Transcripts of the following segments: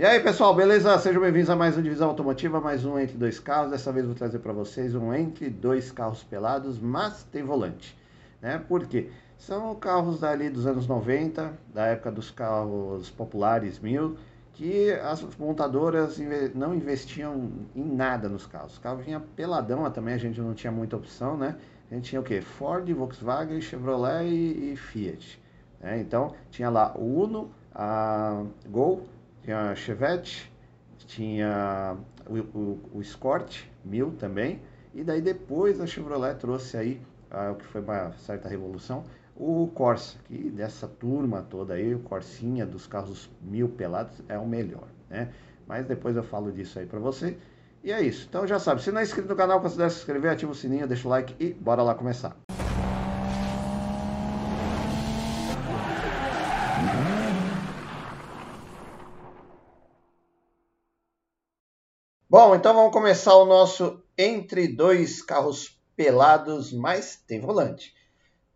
E aí pessoal, beleza? Sejam bem-vindos a mais um Divisão Automotiva, mais um Entre Dois Carros. Dessa vez vou trazer para vocês um Entre Dois Carros Pelados, mas tem volante. Né? Por quê? São carros dali dos anos 90, da época dos carros populares mil, que as montadoras não investiam em nada nos carros. O carro vinha peladão, também a gente não tinha muita opção, né? A gente tinha o quê? Ford, Volkswagen, Chevrolet e, e Fiat. Né? Então tinha lá o Uno, a Gol, tinha Chevette, tinha o, o, o Escort 1000 também, e daí depois a Chevrolet trouxe aí, ah, o que foi uma certa revolução, o Corsa, que dessa turma toda aí, o Corsinha dos carros mil pelados é o melhor, né? Mas depois eu falo disso aí para você. E é isso. Então já sabe, se não é inscrito no canal, considere se inscrever, ativa o sininho, deixa o like e bora lá começar. Bom, então vamos começar o nosso entre dois carros pelados, mas tem volante.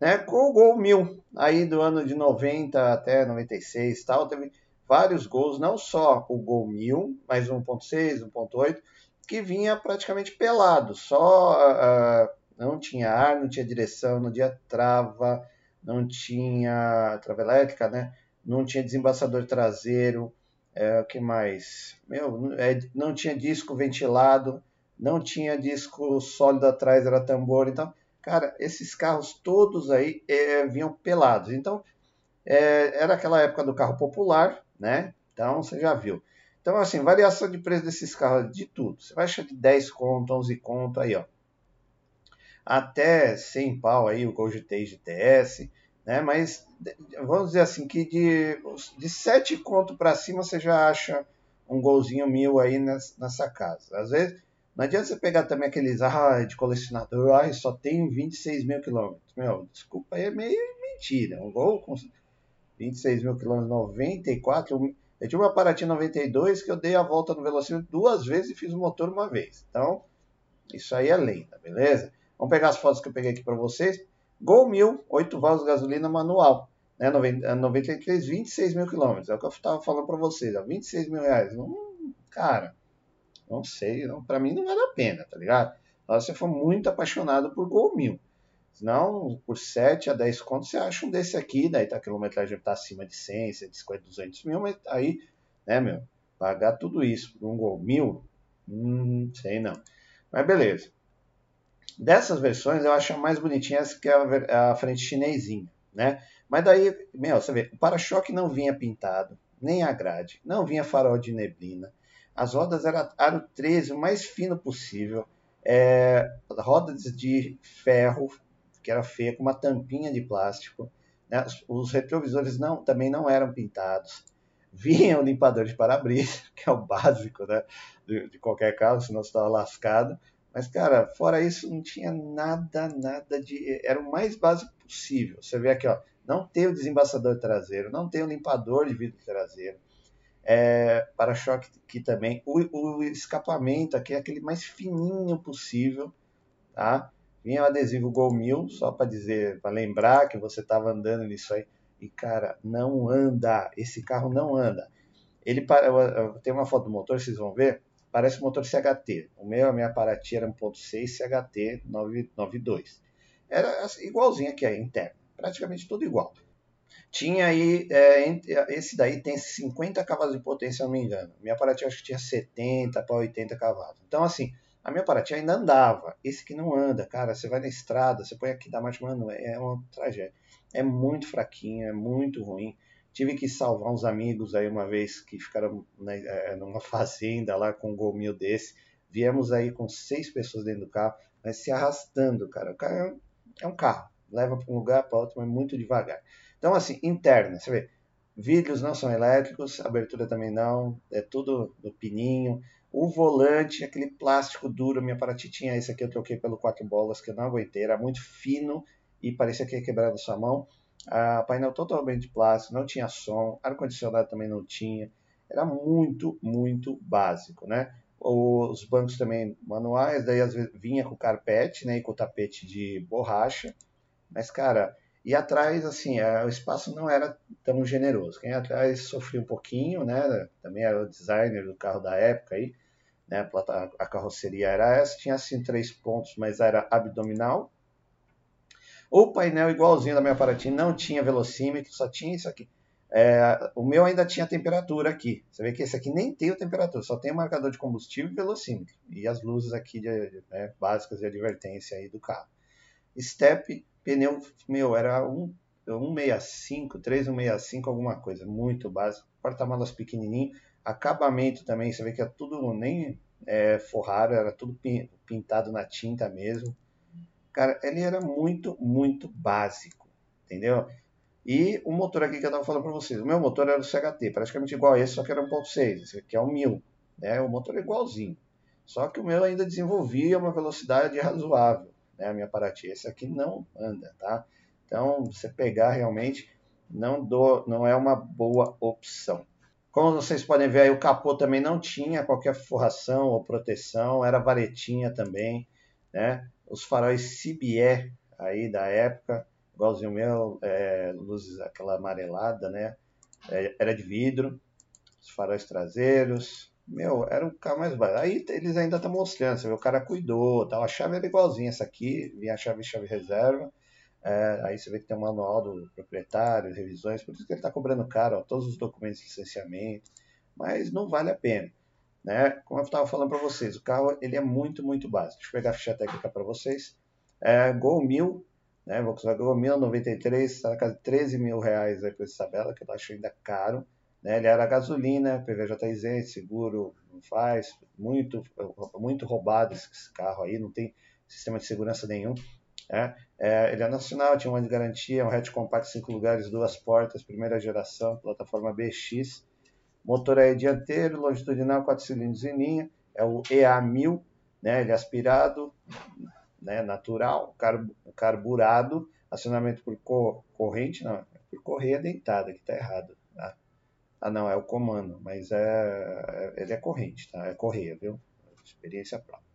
Né? Com o Gol 1000, aí do ano de 90 até 96 tal, teve vários gols, não só o Gol 1000, mas 1.6, 1.8, que vinha praticamente pelado, só uh, não tinha ar, não tinha direção, não tinha trava, não tinha trava elétrica, né? não tinha desembaçador traseiro, é, o que mais? Meu, é, não tinha disco ventilado, não tinha disco sólido atrás, era tambor. Então, cara, esses carros todos aí é, vinham pelados. Então, é, era aquela época do carro popular, né? Então, você já viu. Então, assim, variação de preço desses carros, de tudo. Você vai achar de 10 conto, 11 conto aí, ó. Até 100 pau aí, o Gol GT GTS né? Mas vamos dizer assim que de, de sete conto para cima você já acha um golzinho mil aí nessa casa. Às vezes não adianta você pegar também aqueles ah, de colecionador, ah, só tem 26 mil quilômetros. Meu, desculpa, é meio mentira. Um gol com 26 mil quilômetros, 94. Eu tinha uma Paraty 92 que eu dei a volta no velocímetro duas vezes e fiz o motor uma vez. Então, isso aí é lenda, beleza? Vamos pegar as fotos que eu peguei aqui para vocês. Gol 1000, 8 válvulas de gasolina manual. Né, 93, 26 mil quilômetros. É o que eu estava falando para vocês. Ó, 26 mil reais. Hum, cara, não sei. Não, para mim não vale a pena, tá ligado? Só se você for muito apaixonado por Gol 1000. Senão, por 7 a 10 contos, você acha um desse aqui. Daí tá, a quilometragem está acima de 100, 150, 200 mil. Mas aí, né, meu, pagar tudo isso por um Gol 1000, hum, sei não. Mas beleza. Dessas versões eu acho a mais bonitinha que a, a frente chinesinha, né? Mas daí, meu, você vê, o para-choque não vinha pintado, nem a grade, não vinha farol de neblina. As rodas eram aro 13, o mais fino possível. É, rodas de ferro, que era feia, com uma tampinha de plástico. Né? Os retrovisores não, também não eram pintados. Vinha o limpador de para-brisa, que é o básico né? de, de qualquer carro, senão você estava lascado. Mas, cara, fora isso, não tinha nada, nada de. Era o mais básico possível. Você vê aqui, ó, não tem o desembaçador traseiro, não tem o limpador de vidro traseiro. É, para-choque aqui também. O, o, escapamento aqui é aquele mais fininho possível, tá? Vinha o adesivo Gol 1000, só para dizer, para lembrar que você estava andando nisso aí. E, cara, não anda. Esse carro não anda. Ele tem uma foto do motor, vocês vão ver parece motor CHT. O meu, a minha Paraty era 1.6 CHT 992. Era assim, igualzinho aqui, aí, interno. Praticamente tudo igual. Tinha aí, é, esse daí tem 50 cavalos de potência, se não me engano. Minha Paraty acho que tinha 70 para 80 cavalos. Então, assim, a minha Paraty ainda andava. Esse que não anda, cara, você vai na estrada, você põe aqui da marcha, mano, é uma tragédia. É muito fraquinho, é muito ruim. Tive que salvar uns amigos aí uma vez que ficaram né, é, numa fazenda lá com um gominho desse. Viemos aí com seis pessoas dentro do carro, mas se arrastando, cara. O carro é um carro, leva para um lugar para outro, mas muito devagar. Então, assim, interna, você vê, vidros não são elétricos, abertura também não, é tudo no pininho. O volante, aquele plástico duro, minha Paraty tinha esse aqui, eu troquei pelo quatro bolas, que eu não aguentei, era muito fino e parecia que ia quebrar na sua mão. A painel totalmente de plástico, não tinha som, ar-condicionado também não tinha. Era muito, muito básico, né? Os bancos também manuais, daí às vezes vinha com carpete, né? E com tapete de borracha. Mas, cara, E atrás, assim, o espaço não era tão generoso. Quem atrás sofria um pouquinho, né? Também era o designer do carro da época aí, né? A carroceria era essa, tinha assim três pontos, mas era abdominal. O painel igualzinho da minha Paraty não tinha velocímetro, só tinha isso aqui. É, o meu ainda tinha temperatura aqui. Você vê que esse aqui nem tem o temperatura, só tem o marcador de combustível e velocímetro. E as luzes aqui de, né, básicas de advertência aí do carro. Step, pneu, meu, era um, 165, 3165, alguma coisa, muito básico. Porta-malas pequenininho, acabamento também, você vê que é tudo nem é, forrado, era tudo pintado na tinta mesmo. Cara, ele era muito, muito básico, entendeu? E o motor aqui que eu estava falando para vocês, o meu motor era o CHT, praticamente igual a esse, só que era 1.6, esse aqui é o 1000, né? O motor é igualzinho. Só que o meu ainda desenvolvia uma velocidade razoável, né? A minha Paraty. Esse aqui não anda, tá? Então, você pegar realmente não, do, não é uma boa opção. Como vocês podem ver aí, o capô também não tinha qualquer forração ou proteção, era varetinha também, né? Os faróis CBE aí da época, igualzinho o meu, é, luzes aquela amarelada, né? É, era de vidro, os faróis traseiros. Meu, era o carro mais barato. Aí eles ainda estão mostrando, você vê, o cara cuidou, tal. a chave era igualzinha essa aqui, vinha a chave chave reserva. É, aí você vê que tem um manual do proprietário, revisões, por isso que ele está cobrando caro, ó, todos os documentos de licenciamento, mas não vale a pena. Né? Como eu estava falando para vocês, o carro ele é muito, muito básico. Deixa eu pegar a ficha técnica para vocês. É, Gol 1000 né? Volkswagen Gol 1093, está na casa de 13 mil reais aí por essa tabela, que eu acho ainda caro. Né? Ele era gasolina, PVJ seguro não faz, muito, muito roubado esse carro aí, não tem sistema de segurança nenhum. Né? É, ele é nacional, tinha uma de garantia, um hatch compacto 5 lugares, duas portas, primeira geração, plataforma BX. Motor aí dianteiro, longitudinal, 4 cilindros em linha, é o EA1000, né? ele é aspirado, né, natural, carburado, acionamento por corrente, não, por correia dentada, que está errado. Tá? Ah, não, é o comando, mas é, é, ele é corrente, tá? É correia, viu? Experiência própria.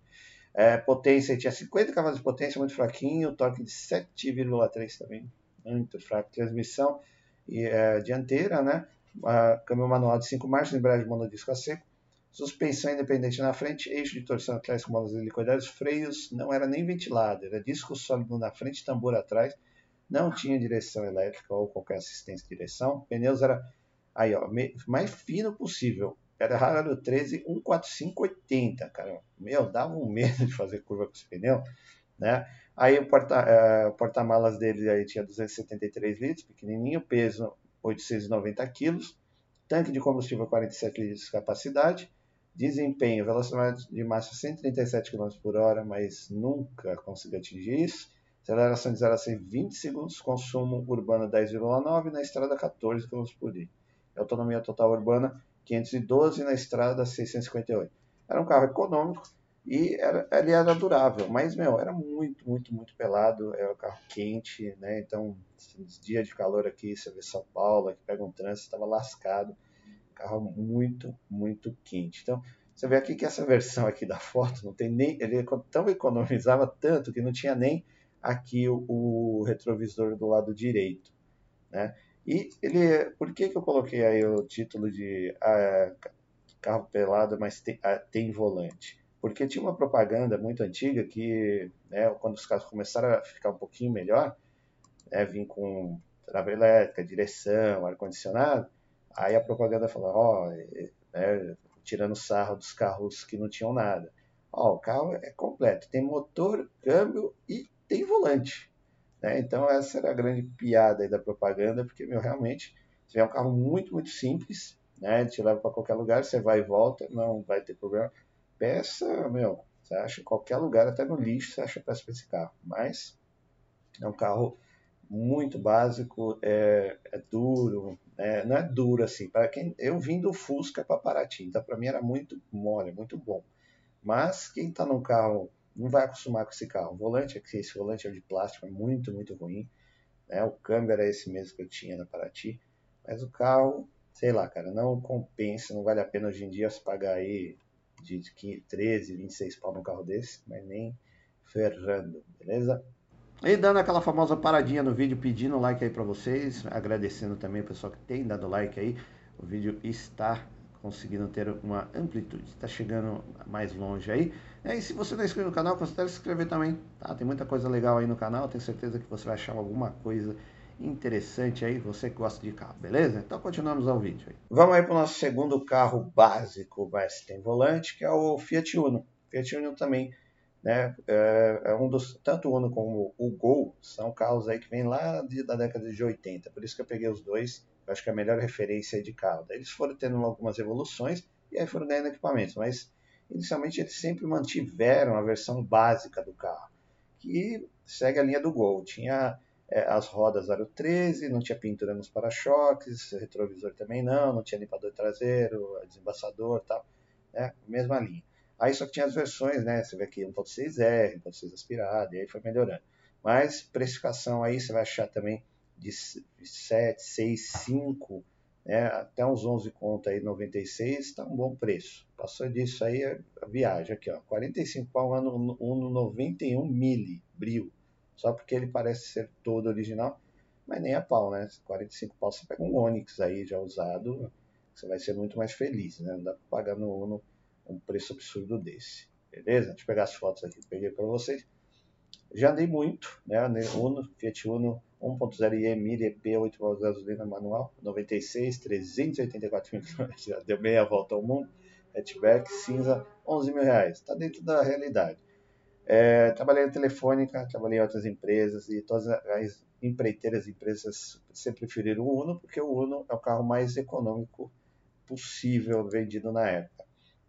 É, potência, tinha 50 cavalos de potência, muito fraquinho, torque de 7,3 também, muito fraco. Transmissão e, é, dianteira, né? Câmbio manual de 5 marchas, embreagem monodisco a seco, Suspensão independente na frente, eixo de torção atrás com molas helicoidárias, freios não era nem ventilado, era disco sólido na frente, tambor atrás, não tinha direção elétrica ou qualquer assistência de direção. Pneus era aí, ó, mais fino possível. Era raro 13 14580, cara. Meu, dava um medo de fazer curva com esse pneu, né? Aí o porta-malas uh, porta dele aí tinha 273 litros, pequenininho, peso 890 quilos, tanque de combustível 47 litros de capacidade, Desempenho, velocidade de massa 137 km por hora, mas nunca consegui atingir isso. Aceleração de 0 a 100 20 segundos, consumo urbano 10,9 na estrada 14 km por dia. Autonomia total urbana 512 na estrada 658. Era um carro econômico e era, ele era durável, mas meu, era muito, muito, muito pelado. Era um carro quente, né? Então, dia de calor aqui, você vê São Paulo, aqui pega um trânsito, estava lascado carro muito, muito quente. Então, você vê aqui que essa versão aqui da foto não tem nem, ele tão economizava tanto que não tinha nem aqui o, o retrovisor do lado direito, né? E ele, por que que eu coloquei aí o título de ah, carro pelado, mas tem, ah, tem volante? Porque tinha uma propaganda muito antiga que, né, quando os carros começaram a ficar um pouquinho melhor, né, vim com trava elétrica, direção, ar-condicionado, Aí a propaganda fala, ó, oh, né, tirando sarro dos carros que não tinham nada. Ó, oh, o carro é completo, tem motor, câmbio e tem volante. Né? Então essa era a grande piada da propaganda, porque meu, realmente é um carro muito, muito simples, né? Te leva para qualquer lugar, você vai e volta, não vai ter problema. Peça, meu, você acha em qualquer lugar, até no lixo você acha peça para esse carro. Mas é um carro muito básico, é, é duro, é, não é duro assim. Para quem eu vim do Fusca para Paraty, então para mim era muito mole, muito bom. Mas quem está num carro não vai acostumar com esse carro. O volante aqui, esse volante é de plástico, é muito, muito ruim. Né? O câmbio era esse mesmo que eu tinha na Paraty. Mas o carro, sei lá, cara, não compensa, não vale a pena hoje em dia se pagar aí de 13, 26 pau num carro desse, mas nem ferrando, beleza? E dando aquela famosa paradinha no vídeo, pedindo like aí para vocês, agradecendo também o pessoal que tem dado like aí. O vídeo está conseguindo ter uma amplitude, está chegando mais longe aí. E se você não é inscrito no canal, considere se inscrever também, tá? Tem muita coisa legal aí no canal, tenho certeza que você vai achar alguma coisa interessante aí, você que gosta de carro, beleza? Então continuamos ao vídeo aí. Vamos aí para o nosso segundo carro básico, mas tem volante, que é o Fiat Uno. Fiat Uno também né? É, é, um dos tanto o Uno como o Gol são carros aí que vêm lá de, da década de 80. Por isso que eu peguei os dois. Acho que é a melhor referência de carro. Daí eles foram tendo algumas evoluções e aí foram ganhando equipamentos, mas inicialmente eles sempre mantiveram a versão básica do carro, que segue a linha do Gol. Tinha as rodas aro 13, não tinha pintura nos para-choques, retrovisor também não, não tinha limpador traseiro, desembaçador tal, né? mesma linha. Aí só que tinha as versões, né? Você vê aqui 1.6R, 1.6 aspirado, e aí foi melhorando. Mas precificação aí você vai achar também de 7, 6, 5, né? até uns 11 conto aí, 96, está um bom preço. Passou disso aí a viagem aqui, ó, 45 pau ano, ano 91 mili, brio. Só porque ele parece ser todo original, mas nem a pau, né? 45 pau você pega um Onix aí já usado, você vai ser muito mais feliz, né? Não dá para pagar no Uno um preço absurdo desse. Beleza? Deixa eu pegar as fotos aqui que peguei para vocês. Já andei muito, né? Uno, Fiat Uno 1.0 IE EP 8 válvulas gasolina manual, 96, 384 mil já deu meia volta ao mundo, hatchback, cinza, 11 mil reais. Está dentro da realidade. É, trabalhei na Telefônica, trabalhei em outras empresas e todas as empreiteiras empresas sempre preferiram o Uno porque o Uno é o carro mais econômico possível vendido na época.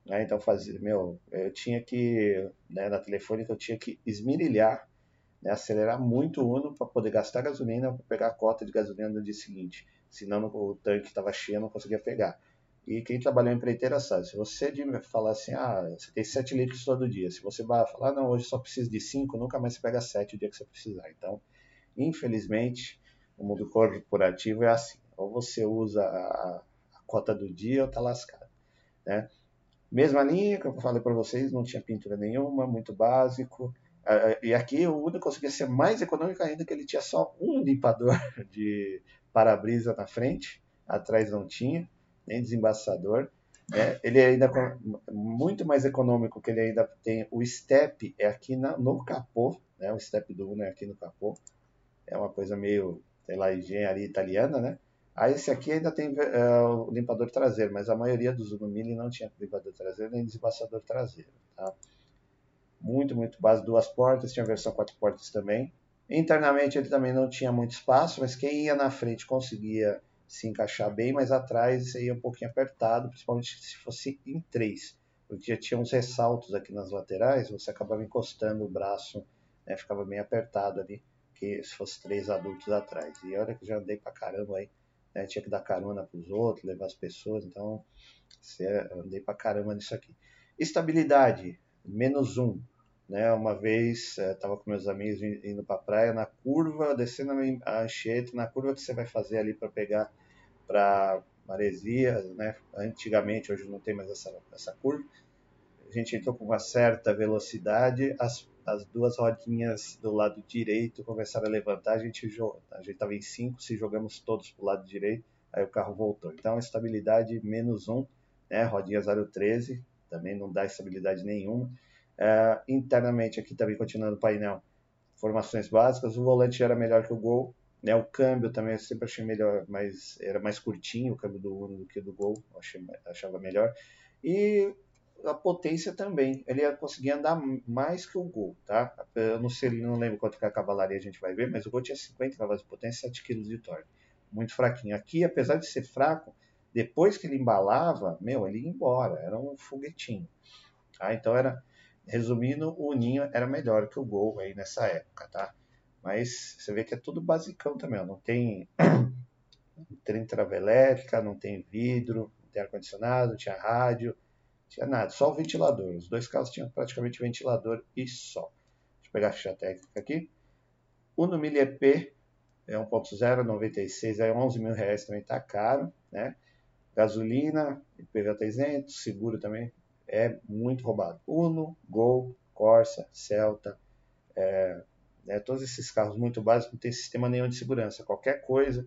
Né? Então, fazia, meu, eu tinha que, né, na telefônica, eu tinha que esmirilhar, né, acelerar muito o Uno para poder gastar gasolina, para pegar a cota de gasolina no dia seguinte. Senão o tanque estava cheio, eu não conseguia pegar. E quem trabalhou em empreiteira sabe, se você falar assim, ah, você tem 7 litros todo dia, se você vai falar, não, hoje só preciso de 5, nunca mais você pega 7 o dia que você precisar. Então, infelizmente, o mundo corporativo é assim, ou você usa a, a cota do dia ou tá lascado, né? Mesma linha que eu falei para vocês, não tinha pintura nenhuma, muito básico. E aqui o Uno conseguia ser mais econômico ainda, que ele tinha só um limpador de para-brisa na frente, atrás não tinha, nem desembaçador. É, ele é ainda muito mais econômico, que ele ainda tem o step é aqui na, no capô, né? O step do Uno é aqui no capô. É uma coisa meio, sei lá, engenharia italiana, né? Aí esse aqui ainda tem uh, o limpador traseiro, mas a maioria dos Uno Mini não tinha limpador traseiro nem desembaçador traseiro. Tá? Muito, muito base, duas portas, tinha versão quatro portas também. Internamente ele também não tinha muito espaço, mas quem ia na frente conseguia se encaixar bem, mas atrás ia um pouquinho apertado, principalmente se fosse em três, porque já tinha uns ressaltos aqui nas laterais, você acabava encostando o braço, né, ficava bem apertado ali, que se fosse três adultos atrás. E olha que já andei pra caramba aí né? tinha que dar carona para os outros, levar as pessoas, então andei para caramba nisso aqui. Estabilidade, menos um. Né? Uma vez estava eh, com meus amigos indo para a praia, na curva, descendo a Anchieta, na curva que você vai fazer ali para pegar para Maresia, né? antigamente, hoje não tem mais essa, essa curva, a gente entrou com uma certa velocidade, as as duas rodinhas do lado direito começaram a levantar, a gente estava em 5, se jogamos todos para o lado direito, aí o carro voltou. Então, estabilidade menos 1, um, né, rodinha 013, também não dá estabilidade nenhuma. Uh, internamente aqui também continuando o painel, formações básicas, o volante era melhor que o Gol, né, o câmbio também eu sempre achei melhor, mas era mais curtinho o câmbio do Uno do que do Gol, achei, achava melhor. E a potência também. Ele ia conseguir andar mais que o Gol, tá? Eu não sei, não lembro quanto que a cavalaria a gente vai ver, mas o Gol tinha 50 cavalos de potência e 7 kg de torque. Muito fraquinho. Aqui, apesar de ser fraco, depois que ele embalava, meu, ele ia embora. Era um foguetinho. Tá? Então era, resumindo, o Ninho era melhor que o Gol aí nessa época, tá? Mas você vê que é tudo basicão também, ó. não tem não tem trava elétrica, não tem vidro, não tem ar-condicionado, tinha rádio, tinha nada, só o ventilador. Os dois carros tinham praticamente ventilador e só. Deixa eu pegar a ficha técnica aqui. O no Mille EP é 1.0, 96, é 11 mil reais também, tá caro, né? Gasolina, IPVA 300, seguro também, é muito roubado. Uno, Gol, Corsa, Celta, é, Né? Todos esses carros muito básicos não tem sistema nenhum de segurança. Qualquer coisa,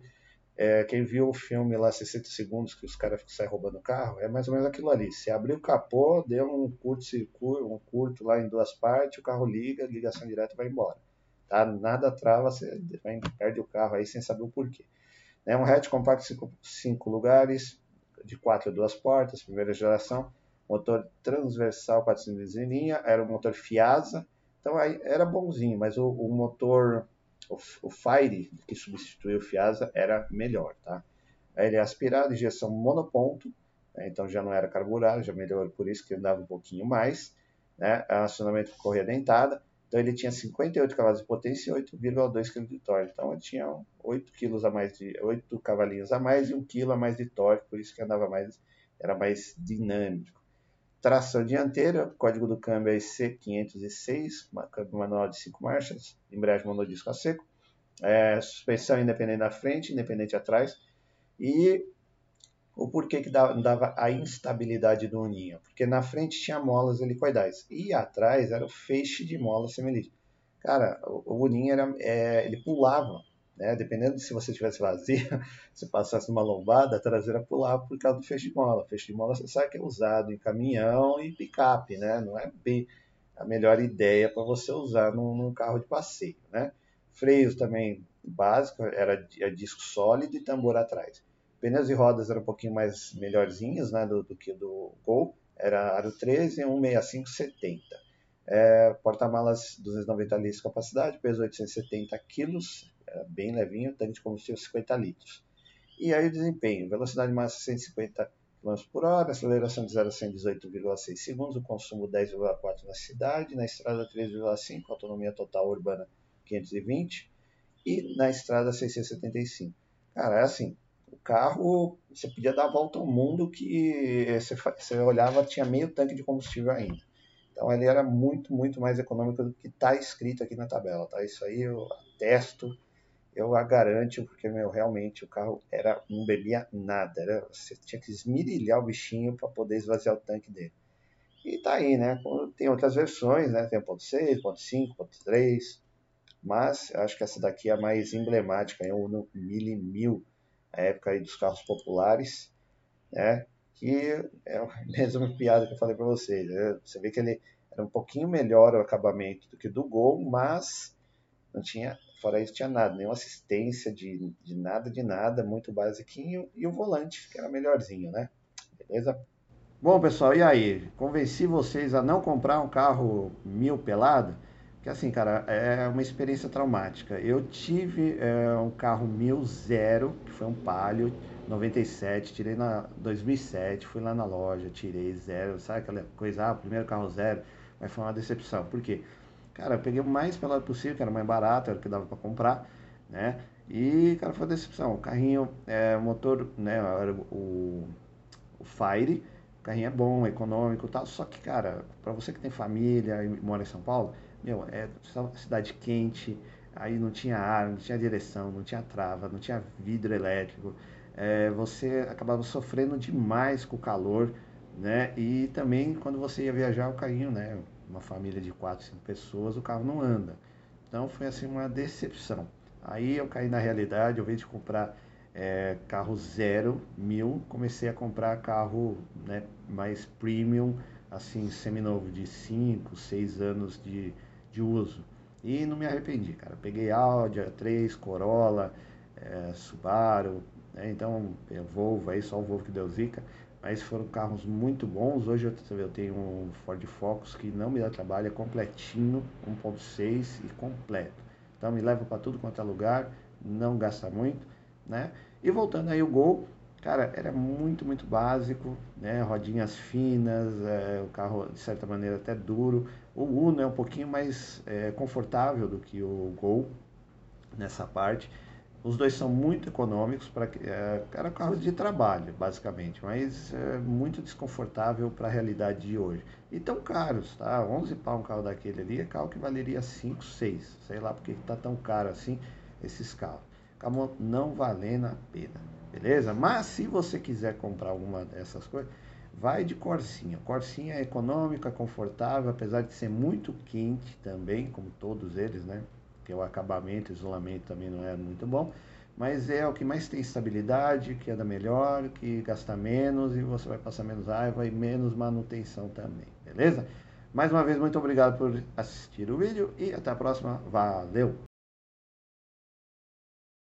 é, quem viu o filme lá 60 segundos que os caras saem roubando o carro, é mais ou menos aquilo ali. Você abriu o capô, deu um curto-circuito, um curto lá em duas partes, o carro liga, ligação direta vai embora. Tá? Nada trava, você vai, perde o carro aí sem saber o porquê. É um hatch compacto cinco, cinco lugares, de quatro a duas portas, primeira geração, motor transversal 400 em linha, era um motor Fiasa, então aí era bonzinho, mas o, o motor o, o Fire, que substituiu o Fiasa, era melhor, tá? Ele é aspirado, injeção monoponto, né? então já não era carburado, já melhorou por isso que andava um pouquinho mais, né? Acionamento com correia dentada, então ele tinha 58 cavalos de potência e 8,2 kg de torque. Então ele tinha 8 kg a mais de 8 cavalinhos a mais e 1 kg a mais de torque, por isso que andava mais era mais dinâmico. Tração dianteira, código do câmbio é C506, câmbio manual de 5 marchas, embreagem monodisco a seco, é, suspensão independente na frente, independente atrás, e o porquê que dava, a instabilidade do uninho? Porque na frente tinha molas helicoidais e atrás era o feixe de molas semilíticas. Cara, o, o uninho era, é, ele pulava, né? Dependendo de se você tivesse vazio, se passasse uma lombada, a traseira pulava por causa do feixe de mola. Feixe de mola você sabe que é usado em caminhão e picape, né? Não é bem a melhor ideia para você usar num, num, carro de passeio, né? Freios também básico, era disco sólido e tambor atrás. Pneus e rodas eram um pouquinho mais melhorzinhos, né, do, do que do Gol. Era aro 13 e 16570. É, Porta-malas 290 litros de capacidade, peso 870 quilos, era bem levinho, tanque de combustível 50 litros. E aí o desempenho, velocidade máxima 150 km por hora, aceleração de 0 a 118,6 segundos, o consumo 10,4 na cidade, na estrada 3,5, autonomia total urbana 520 e na estrada 675. Cara, é assim, o carro, você podia dar a volta ao mundo que você, você olhava, tinha meio tanque de combustível ainda. Então ele era muito, muito mais econômico do que está escrito aqui na tabela, tá? Isso aí eu atesto eu a garanto, porque meu, realmente o carro era não bebia nada, era, você tinha que esmirilhar o bichinho para poder esvaziar o tanque dele. E tá aí, né? Tem outras versões, né? Tem 1.6, 1.5, 1.3, mas acho que essa daqui é a mais emblemática, é o no Mille Mil, a época aí dos carros populares, né? Que é a mesma piada que eu falei para vocês. Né? Você vê que ele era um pouquinho melhor o acabamento do que do Gol, mas não tinha Fora isso, tinha nada, nenhuma assistência de, de nada, de nada, muito basiquinho. E o volante, que era melhorzinho, né? Beleza? Bom, pessoal, e aí? Convenci vocês a não comprar um carro mil pelado? Que assim, cara, é uma experiência traumática. Eu tive é, um carro mil zero, que foi um Palio 97, tirei na 2007, fui lá na loja, tirei zero, sabe aquela coisa, ah, primeiro carro zero, mas foi uma decepção. Por quê? Cara, eu peguei o mais pelado possível, que era mais barato, era o que dava para comprar, né? E, cara, foi decepção. O carrinho, é, motor, né, o, o Fire, o carrinho é bom, é econômico e tal, só que, cara, para você que tem família e mora em São Paulo, meu, é cidade quente, aí não tinha ar, não tinha direção, não tinha trava, não tinha vidro elétrico, é, você acabava sofrendo demais com o calor, né? E também quando você ia viajar o carrinho, né? Uma família de 4, 5 pessoas, o carro não anda. Então foi assim uma decepção. Aí eu caí na realidade, eu vez de comprar é, carro zero, mil, comecei a comprar carro né, mais premium, assim, seminovo, de 5, 6 anos de, de uso. E não me arrependi, cara. Peguei Audi, A3, Corolla, é, Subaru, né, então é, Volvo aí, só o Volvo que deu zica. Mas foram carros muito bons. Hoje eu, tenho um Ford Focus que não me dá trabalho, é completinho, 1.6 e completo. Então me leva para tudo quanto é lugar, não gasta muito, né? E voltando aí o Gol, cara, era muito, muito básico, né? Rodinhas finas, é, o carro de certa maneira até duro. O Uno é um pouquinho mais é, confortável do que o Gol nessa parte. Os dois são muito econômicos para é, carro de trabalho, basicamente, mas é muito desconfortável para a realidade de hoje. E tão caros, tá? 11 pau um carro daquele ali é carro que valeria 5, 6. Sei lá porque está tão caro assim esses carros. Acabou não valendo a pena, beleza? Mas se você quiser comprar alguma dessas coisas, vai de Corsinha. Corsinha é econômica, confortável, apesar de ser muito quente também, como todos eles, né? Porque o acabamento, isolamento também não é muito bom, mas é o que mais tem estabilidade, que anda melhor, que gasta menos e você vai passar menos raiva e menos manutenção também, beleza? Mais uma vez, muito obrigado por assistir o vídeo e até a próxima. Valeu!